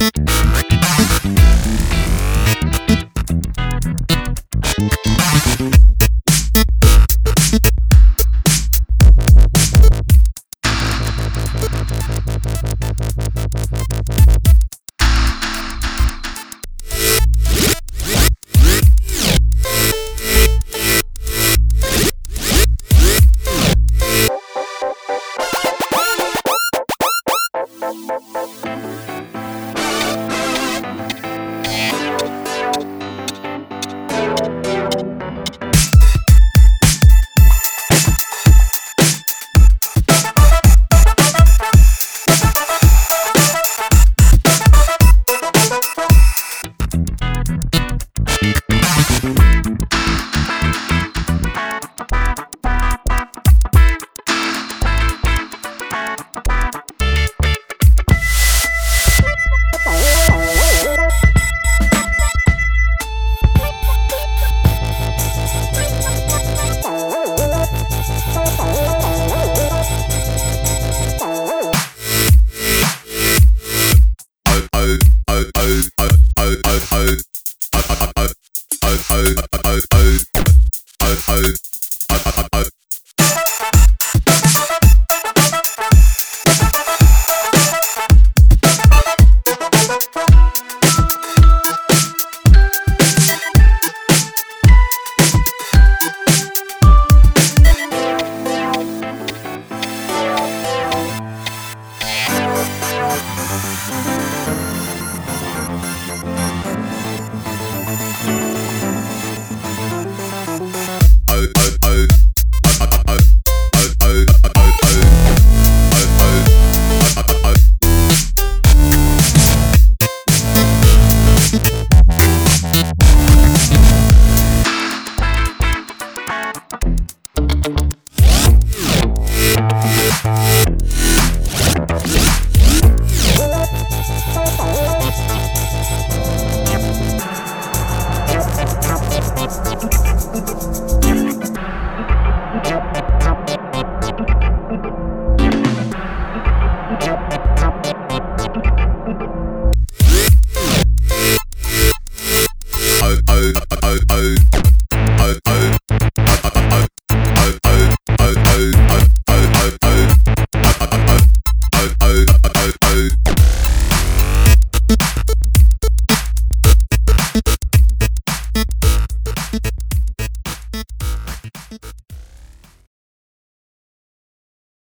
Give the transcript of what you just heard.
Thank